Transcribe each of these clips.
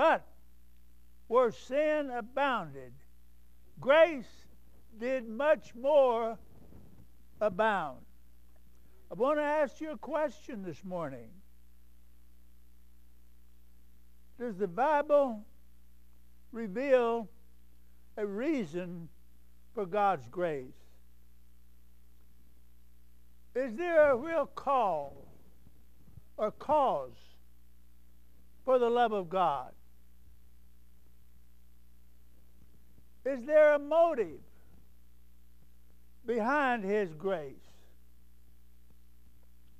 But where sin abounded, grace did much more abound. I want to ask you a question this morning. Does the Bible reveal a reason for God's grace? Is there a real call or cause for the love of God? Is there a motive behind His grace?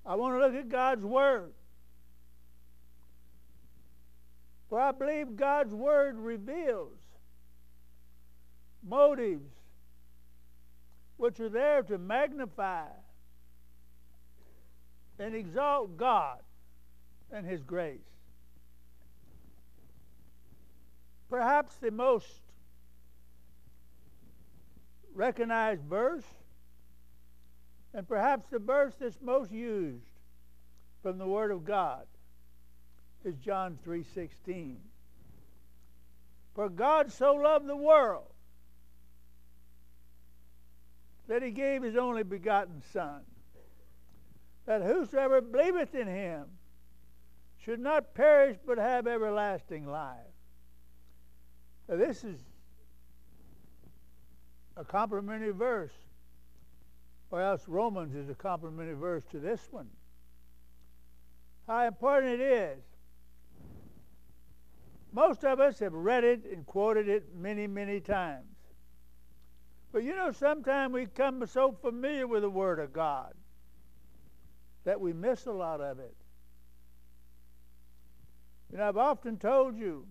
I want to look at God's Word. For I believe God's Word reveals motives which are there to magnify and exalt God and His grace. Perhaps the most recognized verse, and perhaps the verse that's most used from the Word of God is John 3:16. For God so loved the world that he gave his only begotten Son, that whosoever believeth in him should not perish but have everlasting life. Now, this is a complementary verse, or else Romans is a complementary verse to this one. How important it is. Most of us have read it and quoted it many, many times. But you know, sometimes we come so familiar with the Word of God that we miss a lot of it. And I've often told you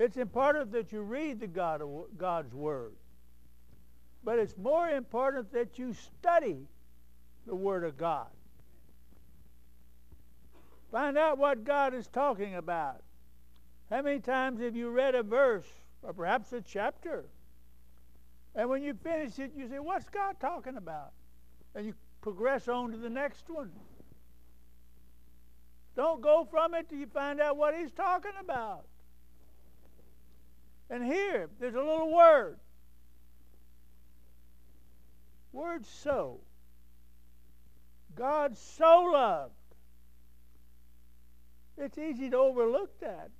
it's important that you read the God God's Word, but it's more important that you study the Word of God. Find out what God is talking about. How many times have you read a verse or perhaps a chapter? And when you finish it, you say, What's God talking about? And you progress on to the next one. Don't go from it till you find out what He's talking about. And here, there's a little word. Word so. God so loved it's easy to overlook that.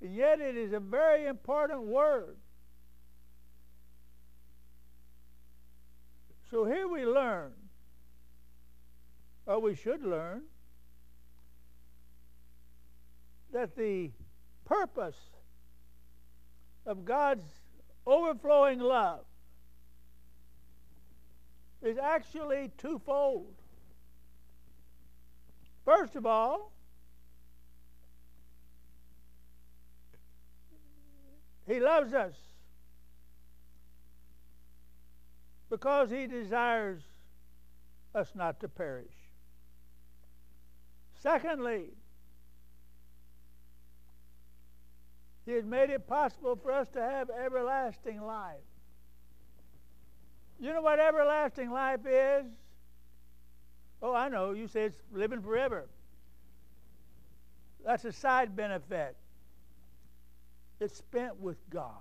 And yet it is a very important word. So here we learn, or we should learn, that the purpose of God's overflowing love is actually twofold. First of all, He loves us because He desires us not to perish. Secondly, He has made it possible for us to have everlasting life. You know what everlasting life is? Oh, I know. You say it's living forever. That's a side benefit. It's spent with God.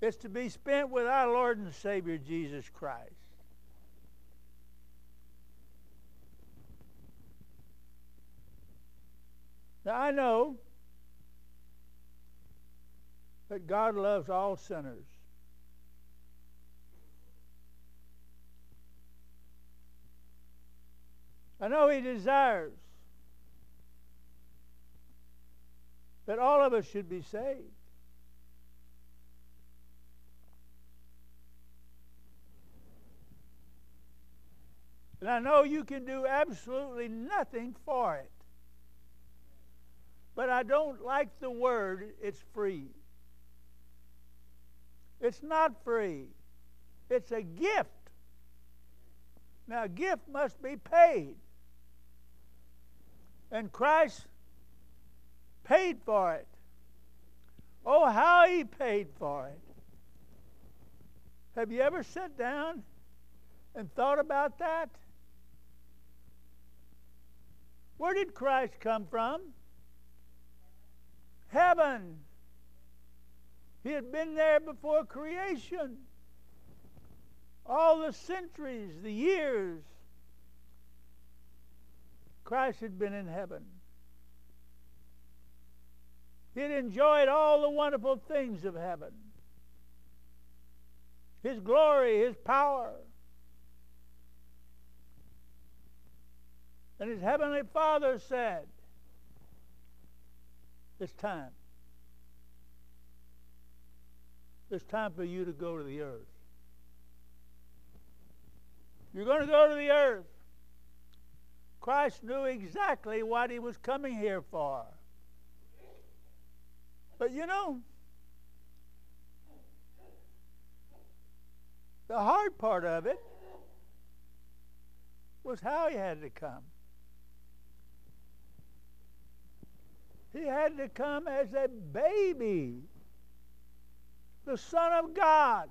It's to be spent with our Lord and Savior Jesus Christ. Now I know that God loves all sinners. I know He desires that all of us should be saved. And I know you can do absolutely nothing for it. But I don't like the word, it's free. It's not free, it's a gift. Now, a gift must be paid. And Christ paid for it. Oh, how he paid for it. Have you ever sat down and thought about that? Where did Christ come from? Heaven. He had been there before creation. All the centuries, the years, Christ had been in heaven. He had enjoyed all the wonderful things of heaven His glory, His power. And His Heavenly Father said, It's time. It's time for you to go to the earth. You're going to go to the earth. Christ knew exactly what he was coming here for. But you know, the hard part of it was how he had to come. He had to come as a baby, the Son of God,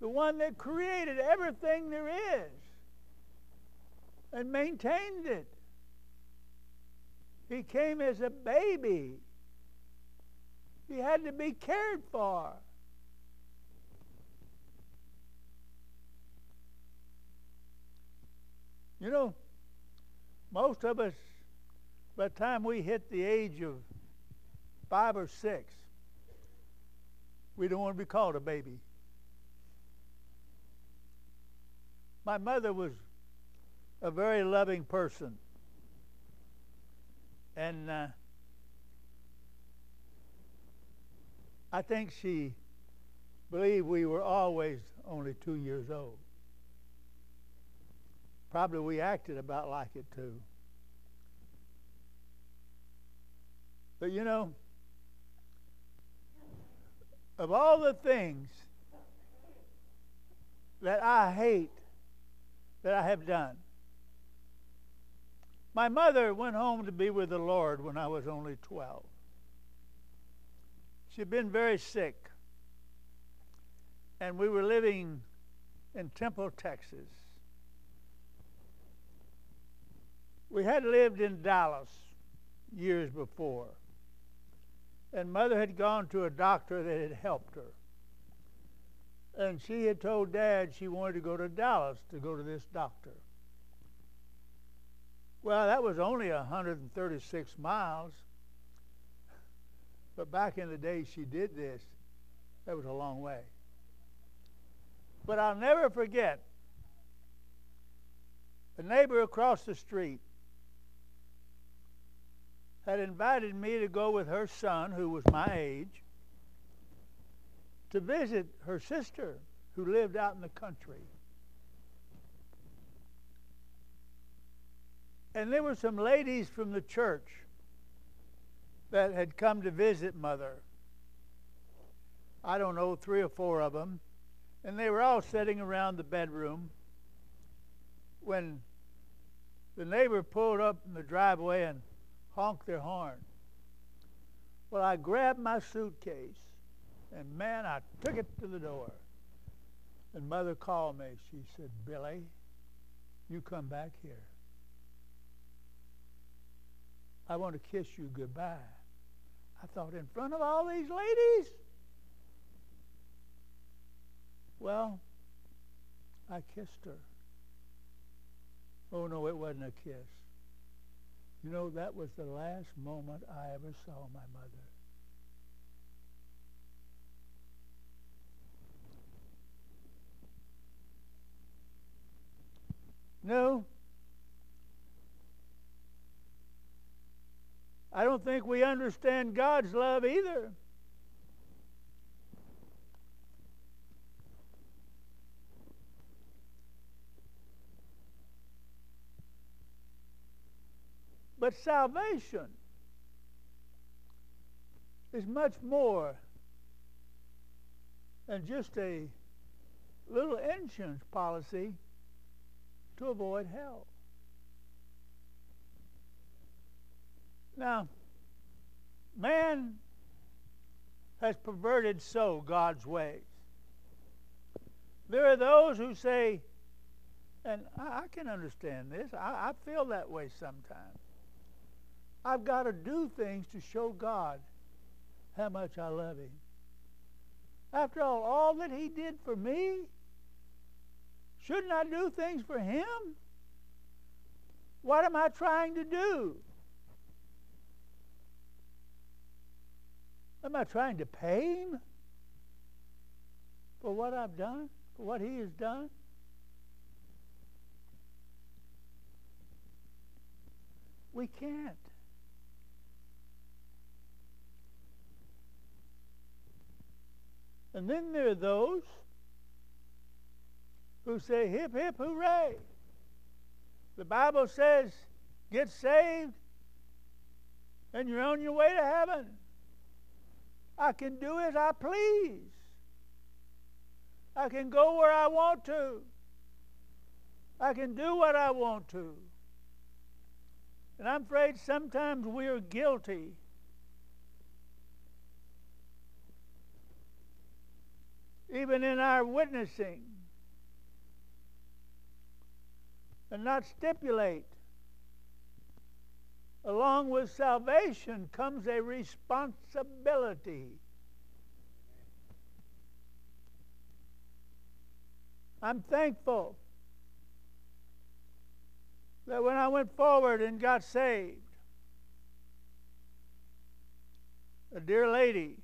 the one that created everything there is and maintained it. He came as a baby. He had to be cared for. You know, most of us, by the time we hit the age of five or six, we don't want to be called a baby. My mother was a very loving person. And uh, I think she believed we were always only two years old. Probably we acted about like it too. But you know, of all the things that I hate that I have done, my mother went home to be with the Lord when I was only 12. She'd been very sick. And we were living in Temple, Texas. We had lived in Dallas years before. And mother had gone to a doctor that had helped her. And she had told dad she wanted to go to Dallas to go to this doctor. Well, that was only 136 miles. But back in the day she did this, that was a long way. But I'll never forget a neighbor across the street had invited me to go with her son, who was my age, to visit her sister who lived out in the country. And there were some ladies from the church that had come to visit Mother. I don't know, three or four of them. And they were all sitting around the bedroom when the neighbor pulled up in the driveway and honked their horn. Well, I grabbed my suitcase and man, I took it to the door. And mother called me. She said, Billy, you come back here. I want to kiss you goodbye. I thought, in front of all these ladies? Well, I kissed her. Oh, no, it wasn't a kiss. You know, that was the last moment I ever saw my mother. No, I don't think we understand God's love either. But salvation is much more than just a little insurance policy to avoid hell. Now, man has perverted so God's ways. There are those who say, and I, I can understand this, I, I feel that way sometimes. I've got to do things to show God how much I love Him. After all, all that He did for me, shouldn't I do things for Him? What am I trying to do? Am I trying to pay Him for what I've done, for what He has done? We can't. And then there are those who say, hip, hip, hooray. The Bible says, get saved and you're on your way to heaven. I can do as I please. I can go where I want to. I can do what I want to. And I'm afraid sometimes we are guilty even in our witnessing, and not stipulate. Along with salvation comes a responsibility. I'm thankful that when I went forward and got saved, a dear lady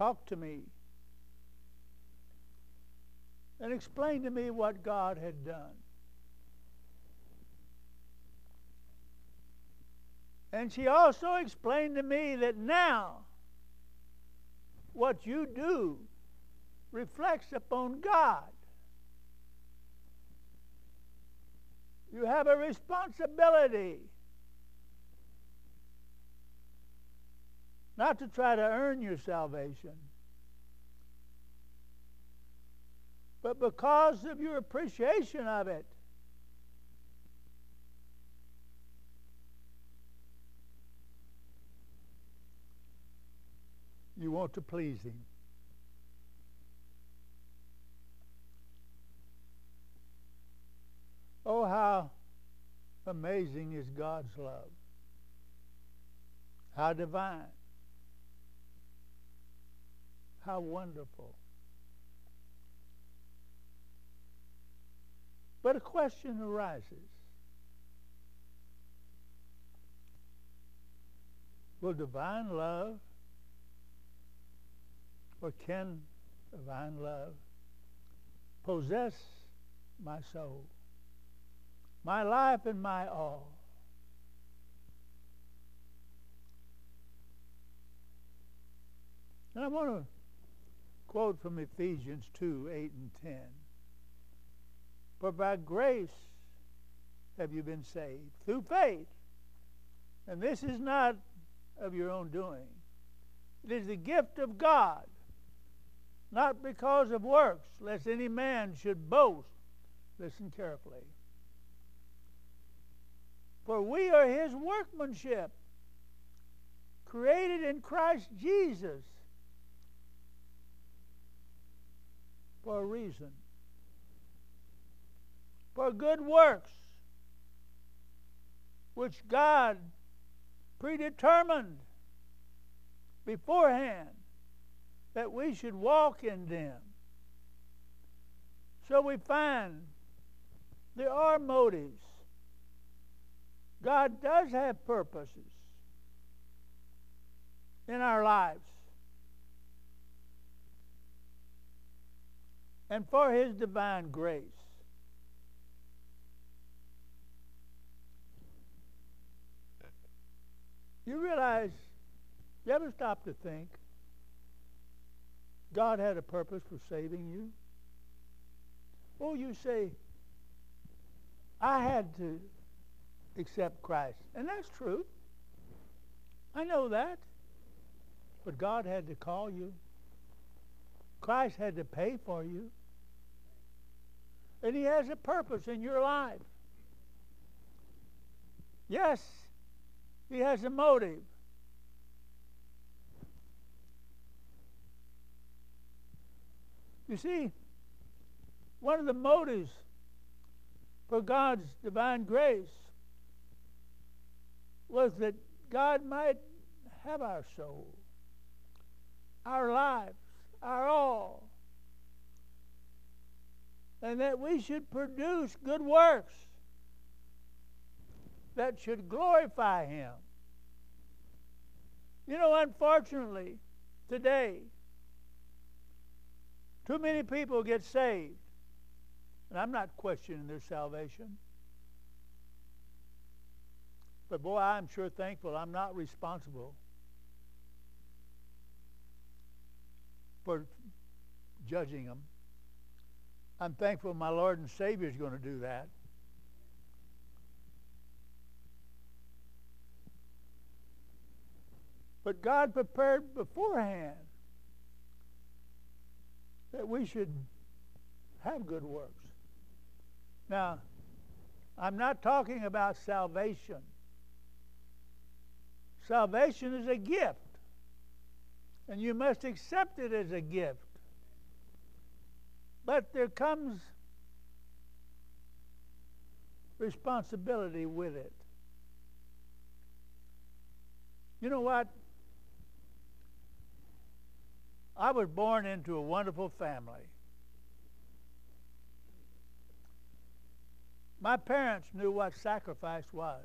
talked to me and explain to me what God had done. And she also explained to me that now what you do reflects upon God. You have a responsibility not to try to earn your salvation, but because of your appreciation of it. You want to please Him. Oh, how amazing is God's love. How divine. How wonderful. But a question arises. Will divine love, or can divine love possess my soul, my life, and my all? And I want to quote from Ephesians 2 8 and 10. For by grace have you been saved through faith. And this is not of your own doing, it is the gift of God, not because of works, lest any man should boast. Listen carefully. For we are his workmanship, created in Christ Jesus for a reason, for good works, which God predetermined beforehand that we should walk in them. So we find there are motives. God does have purposes in our lives. And for his divine grace. You realize, you ever stop to think God had a purpose for saving you? Oh, you say, I had to accept Christ. And that's true. I know that. But God had to call you. Christ had to pay for you. And He has a purpose in your life. Yes, He has a motive. You see, one of the motives for God's divine grace was that God might have our soul, our lives, our all, and that we should produce good works that should glorify Him. You know, unfortunately, today, too many people get saved. And I'm not questioning their salvation. But boy, I'm sure thankful I'm not responsible for judging them. I'm thankful my Lord and Savior is going to do that. But God prepared beforehand that we should have good works. Now, I'm not talking about salvation. Salvation is a gift, and you must accept it as a gift. But there comes responsibility with it. You know what? I was born into a wonderful family. My parents knew what sacrifice was.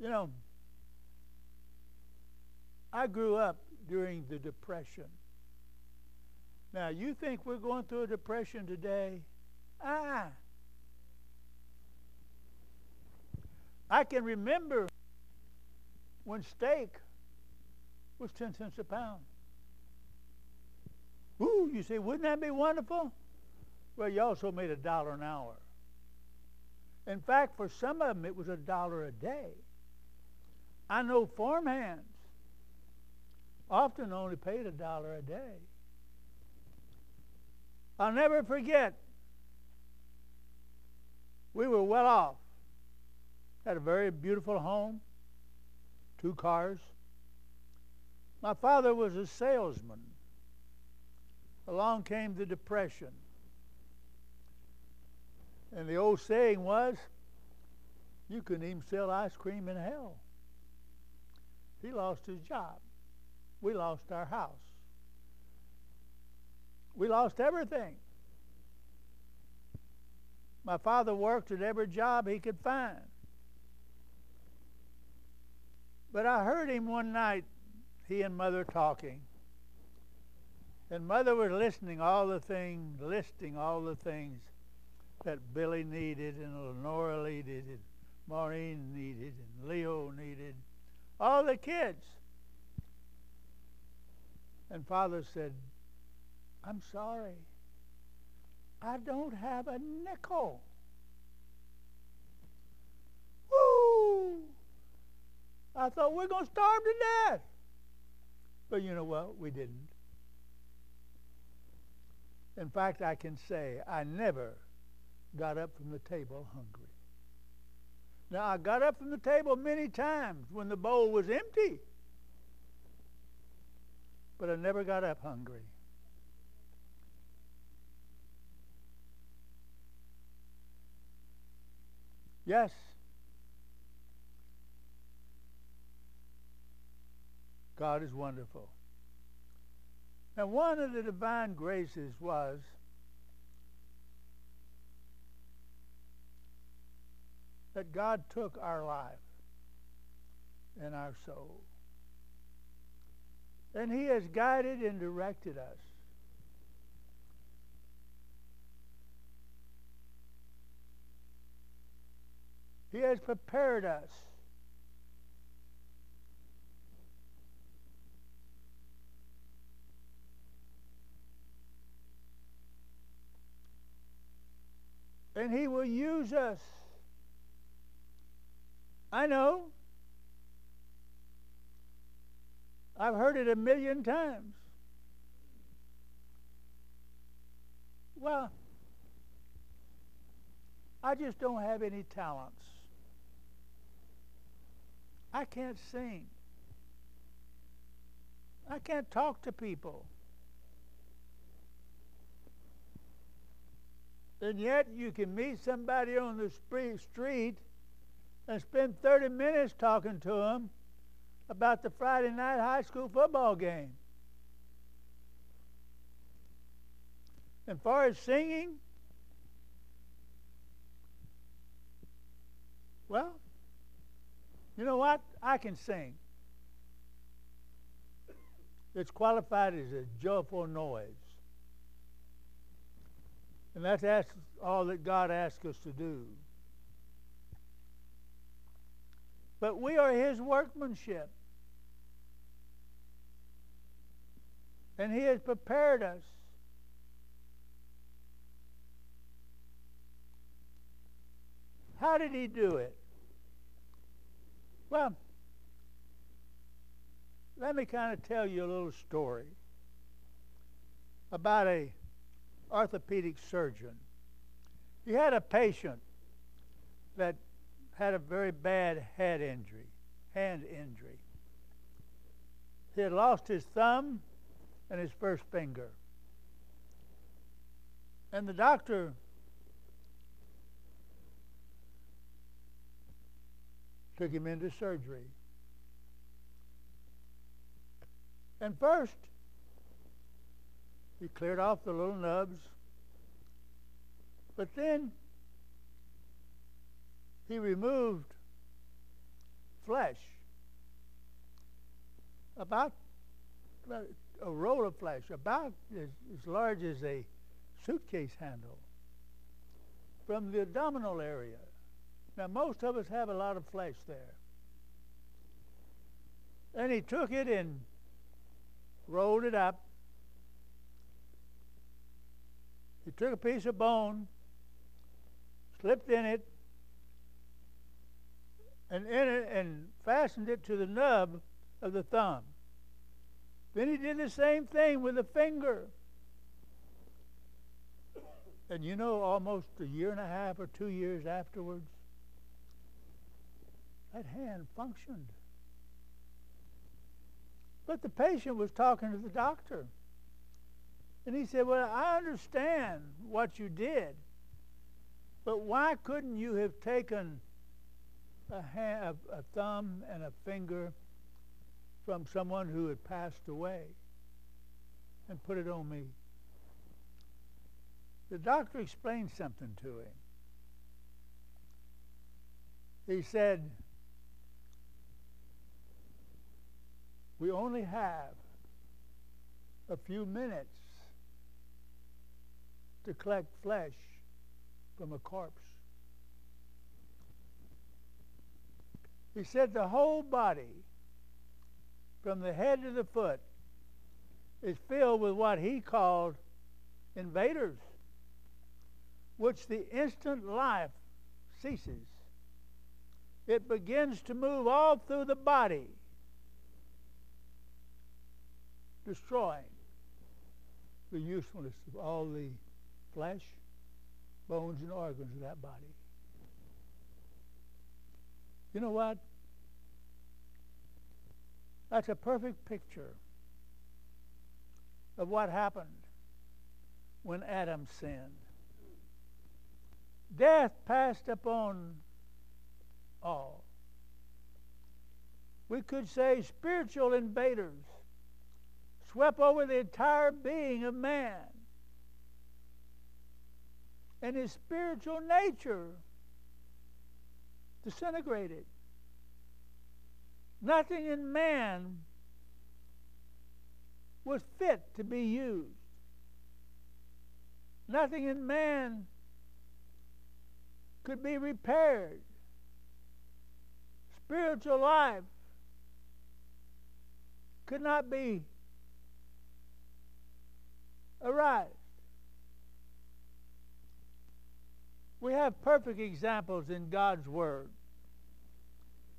You know, I grew up during the Depression. Now, you think we're going through a depression today? Ah. I can remember when steak was 10 cents a pound. Ooh, you say, wouldn't that be wonderful? Well, you also made a dollar an hour. In fact, for some of them, it was a dollar a day. I know farm hands often only paid a dollar a day. I'll never forget, we were well off. Had a very beautiful home, two cars. My father was a salesman. Along came the Depression. And the old saying was, you couldn't even sell ice cream in hell. He lost his job. We lost our house. We lost everything. My father worked at every job he could find. But I heard him one night he and mother talking. And mother was listening all the things, listing all the things that Billy needed and Lenora needed and Maureen needed and Leo needed. All the kids. And father said, I'm sorry. I don't have a nickel. Woo! I thought we're going to starve to death. But you know what? We didn't. In fact, I can say I never got up from the table hungry. Now, I got up from the table many times when the bowl was empty, but I never got up hungry. Yes, God is wonderful. And one of the divine graces was that God took our life and our soul. And He has guided and directed us. He has prepared us and He will use us. I know. I've heard it a million times. Well, I just don't have any talents. I can't sing. I can't talk to people. And yet you can meet somebody on the street and spend 30 minutes talking to them about the Friday night high school football game. And far as singing, well, you know what? I can sing. It's qualified as a joyful noise. And that's all that God asks us to do. But we are His workmanship. And He has prepared us. How did He do it? Well, let me kind of tell you a little story about a orthopedic surgeon. He had a patient that had a very bad head injury, hand injury. He had lost his thumb and his first finger. And the doctor took him into surgery. And first, he cleared off the little nubs, but then he removed flesh, about a roll of flesh, about as, as large as a suitcase handle, from the abdominal area. Now, most of us have a lot of flesh there. And he took it and rolled it up. He took a piece of bone, slipped in it, and in it and fastened it to the nub of the thumb. Then he did the same thing with the finger. And you know, almost a year and a half or two years afterwards, that hand functioned. But the patient was talking to the doctor. And he said, Well, I understand what you did, but why couldn't you have taken a, hand, a, a thumb and a finger from someone who had passed away and put it on me? The doctor explained something to him. He said, We only have a few minutes to collect flesh from a corpse. He said the whole body, from the head to the foot, is filled with what he called invaders, which the instant life ceases. It begins to move all through the body destroying the usefulness of all the flesh, bones, and organs of that body. You know what? That's a perfect picture of what happened when Adam sinned. Death passed upon all. We could say spiritual invaders swept over the entire being of man. And his spiritual nature disintegrated. Nothing in man was fit to be used. Nothing in man could be repaired. Spiritual life could not be arise. We have perfect examples in God's Word.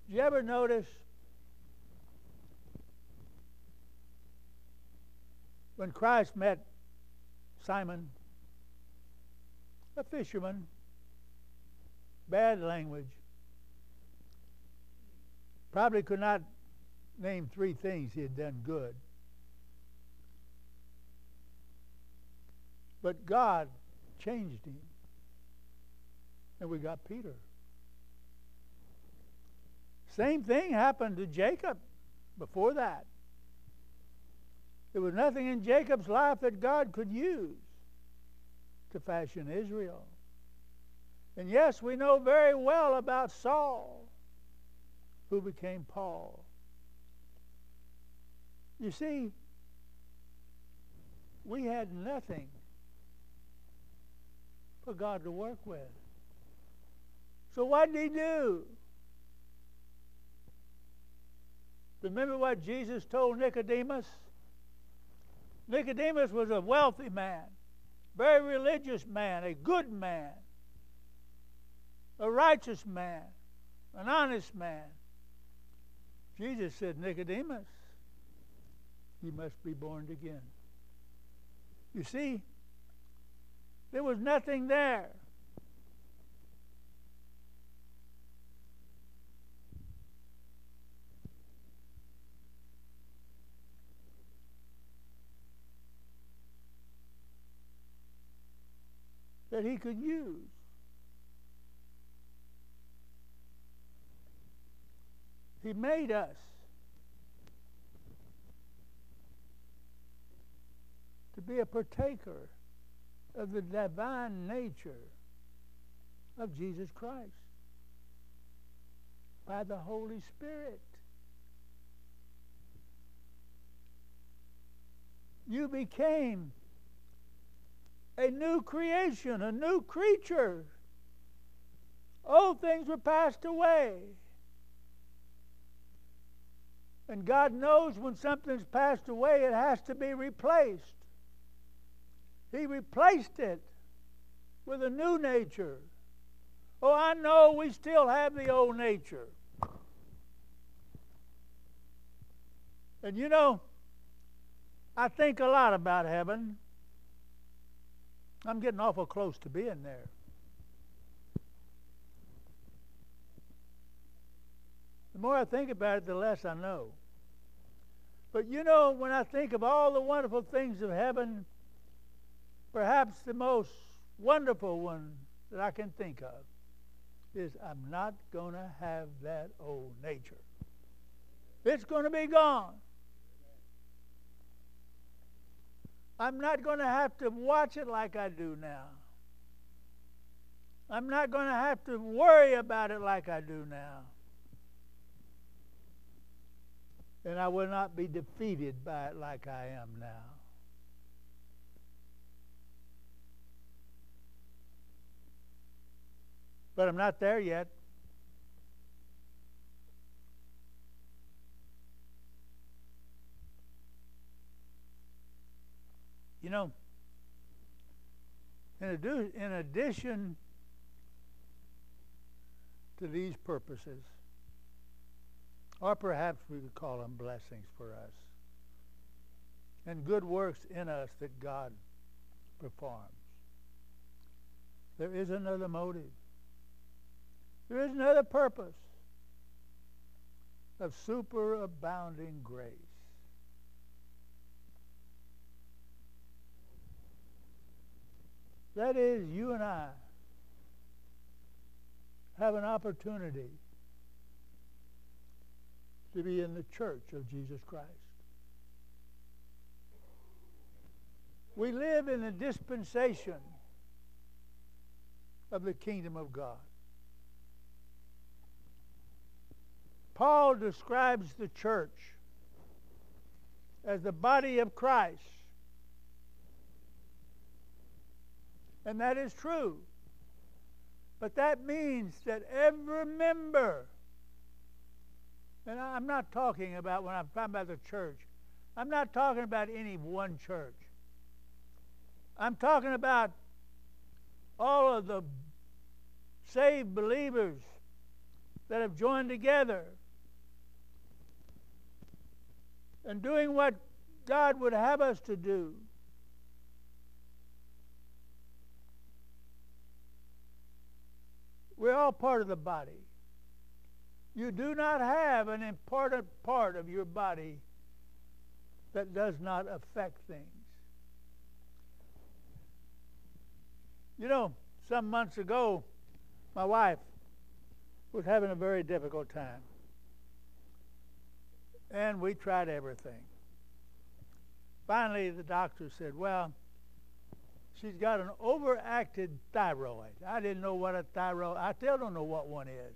Did you ever notice when Christ met Simon, a fisherman, bad language, probably could not name three things he had done good. But God changed him. And we got Peter. Same thing happened to Jacob before that. There was nothing in Jacob's life that God could use to fashion Israel. And yes, we know very well about Saul, who became Paul. You see, we had nothing for God to work with. So what did he do? Remember what Jesus told Nicodemus? Nicodemus was a wealthy man, very religious man, a good man, a righteous man, an honest man. Jesus said, Nicodemus, you must be born again. You see, there was nothing there. that he could use. He made us to be a partaker of the divine nature of Jesus Christ by the Holy Spirit. You became a new creation, a new creature. Old things were passed away. And God knows when something's passed away, it has to be replaced. He replaced it with a new nature. Oh, I know we still have the old nature. And you know, I think a lot about heaven. I'm getting awful close to being there. The more I think about it, the less I know. But you know, when I think of all the wonderful things of heaven, perhaps the most wonderful one that I can think of is I'm not going to have that old nature. It's going to be gone. I'm not going to have to watch it like I do now. I'm not going to have to worry about it like I do now. And I will not be defeated by it like I am now. But I'm not there yet. You know, in, in addition to these purposes, or perhaps we could call them blessings for us, and good works in us that God performs, there is another motive. There is another purpose of superabounding grace. That is, you and I have an opportunity to be in the church of Jesus Christ. We live in the dispensation of the kingdom of God. Paul describes the church as the body of Christ And that is true. But that means that every member, and I'm not talking about when I'm talking about the church, I'm not talking about any one church. I'm talking about all of the saved believers that have joined together and doing what God would have us to do. We're all part of the body. You do not have an important part of your body that does not affect things. You know, some months ago, My wife was having a very difficult time. And we tried everything. Finally, the doctor said, Well, she's got an overactive thyroid. I didn't know what a thyroid, I still don't know what one is.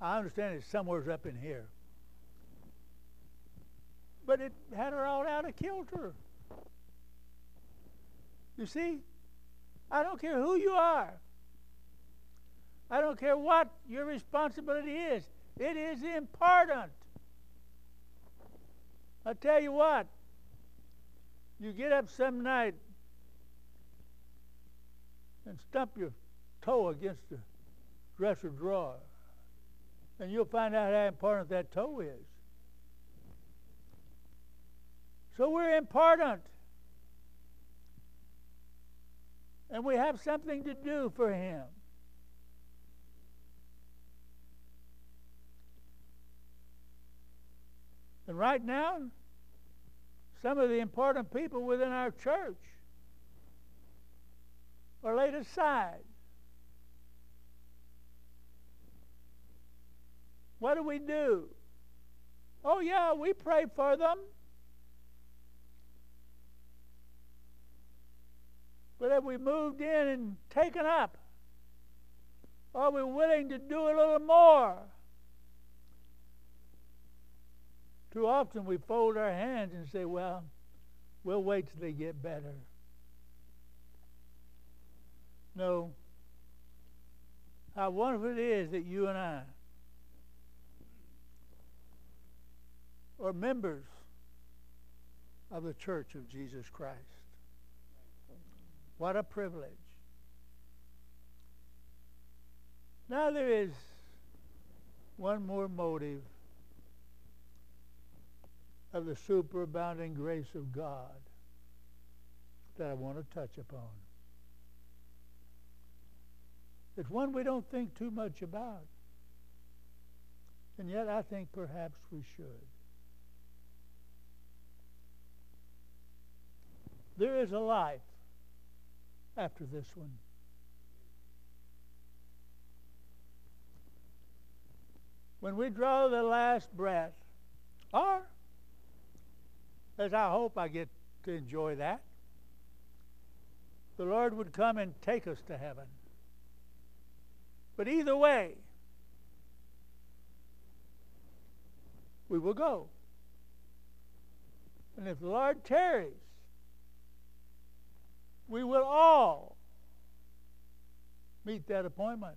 I understand it's somewhere up in here. But it had her all out of kilter. You see, I don't care who you are. I don't care what your responsibility is. It is important. I tell you what, you get up some night and stump your toe against the dresser drawer, and you'll find out how important that toe is. So we're important. And we have something to do for Him. And right now, some of the important people within our church are laid aside. What do we do? Oh, yeah, we pray for them. But have we moved in and taken up? Are we willing to do a little more? Too often we fold our hands and say, well, we'll wait till they get better. No. How wonderful it is that you and I are members of the church of Jesus Christ. What a privilege. Now there is one more motive of the superabounding grace of God that I want to touch upon. It's one we don't think too much about. And yet I think perhaps we should. There is a life after this one. When we draw the last breath, or as I hope I get to enjoy that, the Lord would come and take us to heaven. But either way, we will go. And if the Lord tarries, we will all meet that appointment.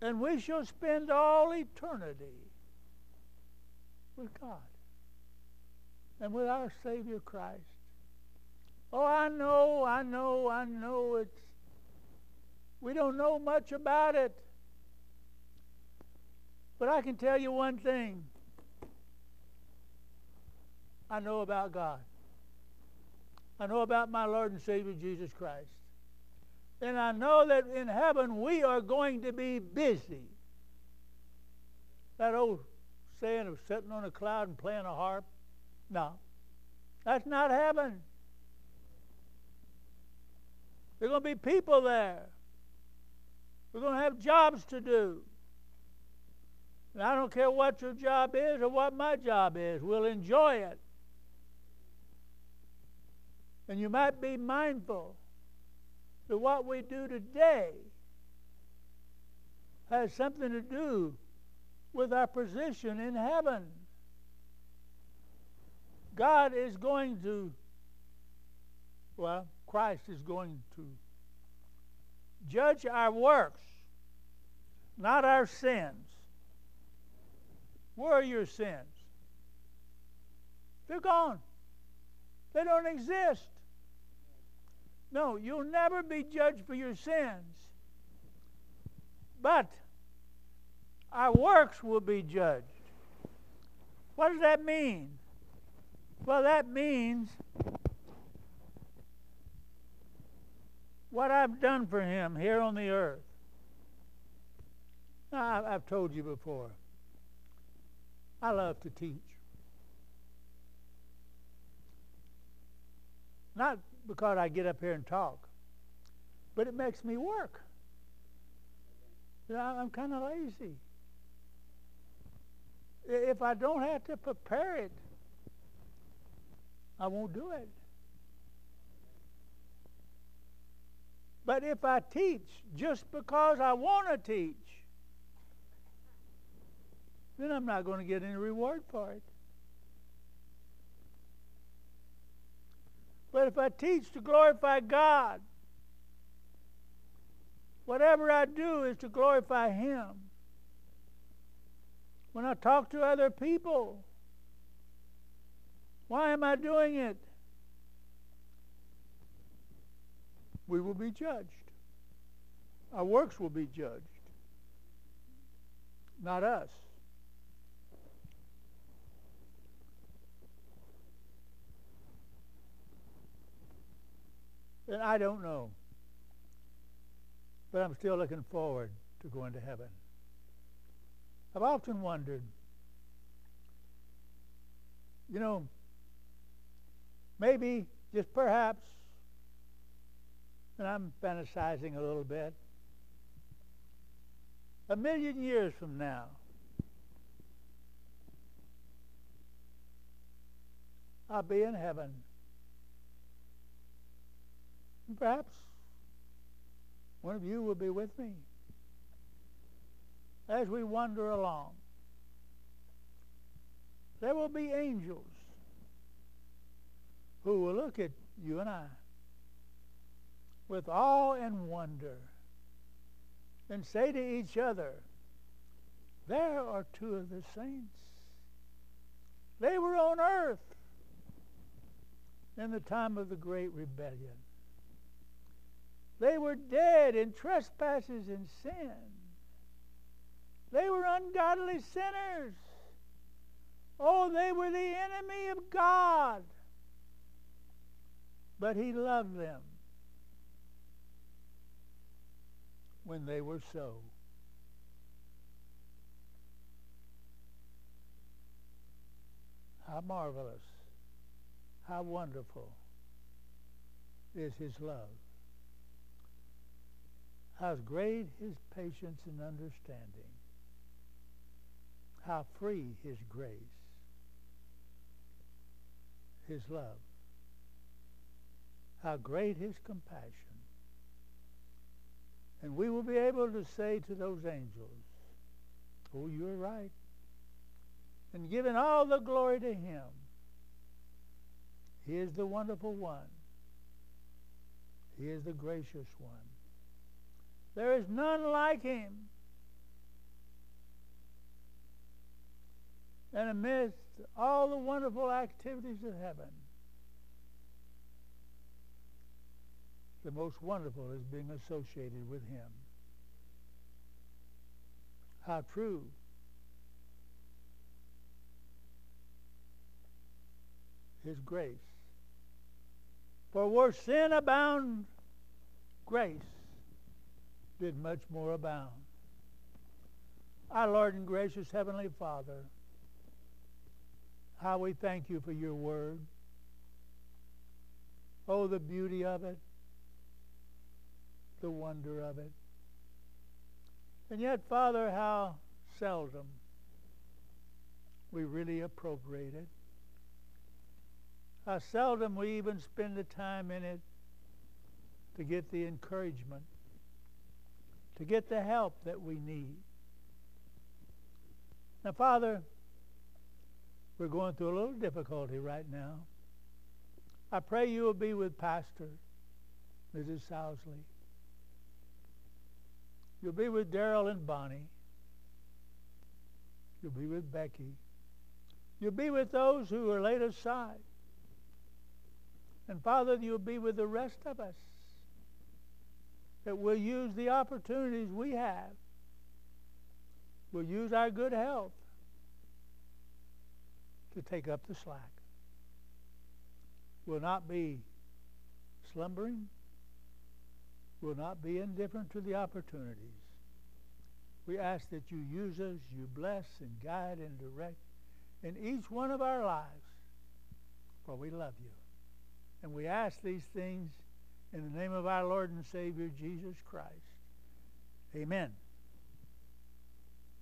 And we shall spend all eternity with God and with our Savior Christ. Oh, I know, I know, I know it's, we don't know much about it. But I can tell you one thing I know about God. I know about my Lord and Savior Jesus Christ. And I know that in heaven we are going to be busy. That old saying of sitting on a cloud and playing a harp, no, that's not heaven. There are going to be people there. We're going to have jobs to do. And I don't care what your job is or what my job is, we'll enjoy it. And you might be mindful that what we do today has something to do with our position in heaven. God is going to, well, Christ is going to judge our works, not our sins. Where are your sins? They're gone. They don't exist. No, you'll never be judged for your sins. But our works will be judged. What does that mean? Well, that means what I've done for him here on the earth. Now, I've told you before, I love to teach. Not because I get up here and talk. But it makes me work. I'm kind of lazy. If I don't have to prepare it, I won't do it. But if I teach just because I want to teach, then I'm not going to get any reward for it. But if I teach to glorify God, whatever I do is to glorify Him. When I talk to other people, why am I doing it? We will be judged. Our works will be judged, not us. And I don't know. But I'm still looking forward to going to heaven. I've often wondered, you know, maybe, just perhaps, and I'm fantasizing a little bit, a million years from now, I'll be in heaven. Perhaps one of you will be with me as we wander along. There will be angels who will look at you and I with awe and wonder and say to each other, There are two of the saints. They were on earth in the time of the great rebellion. They were dead in trespasses and sin. They were ungodly sinners. Oh, they were the enemy of God. But he loved them when they were so. How marvelous, how wonderful is his love. How great his patience and understanding. How free his grace, his love. How great his compassion. And we will be able to say to those angels, Oh, you're right. And giving all the glory to him. He is the wonderful one. He is the gracious one. There is none like him. And amidst all the wonderful activities of heaven, the most wonderful is being associated with him. How true. His grace. For where sin abound, grace did much more abound. Our Lord and gracious Heavenly Father, how we thank you for your word. Oh, the beauty of it, the wonder of it. And yet, Father, how seldom we really appropriate it. How seldom we even spend the time in it to get the encouragement to get the help that we need. Now, Father, we're going through a little difficulty right now. I pray you will be with Pastor Mrs. Sousley. You'll be with Daryl and Bonnie. You'll be with Becky. You'll be with those who are laid aside. And Father, you'll be with the rest of us that we'll use the opportunities we have. We'll use our good health to take up the slack. We'll not be slumbering. We'll not be indifferent to the opportunities. We ask that you use us, you bless and guide and direct in each one of our lives, for we love you. And we ask these things In the name of our Lord and Savior, Jesus Christ. Amen.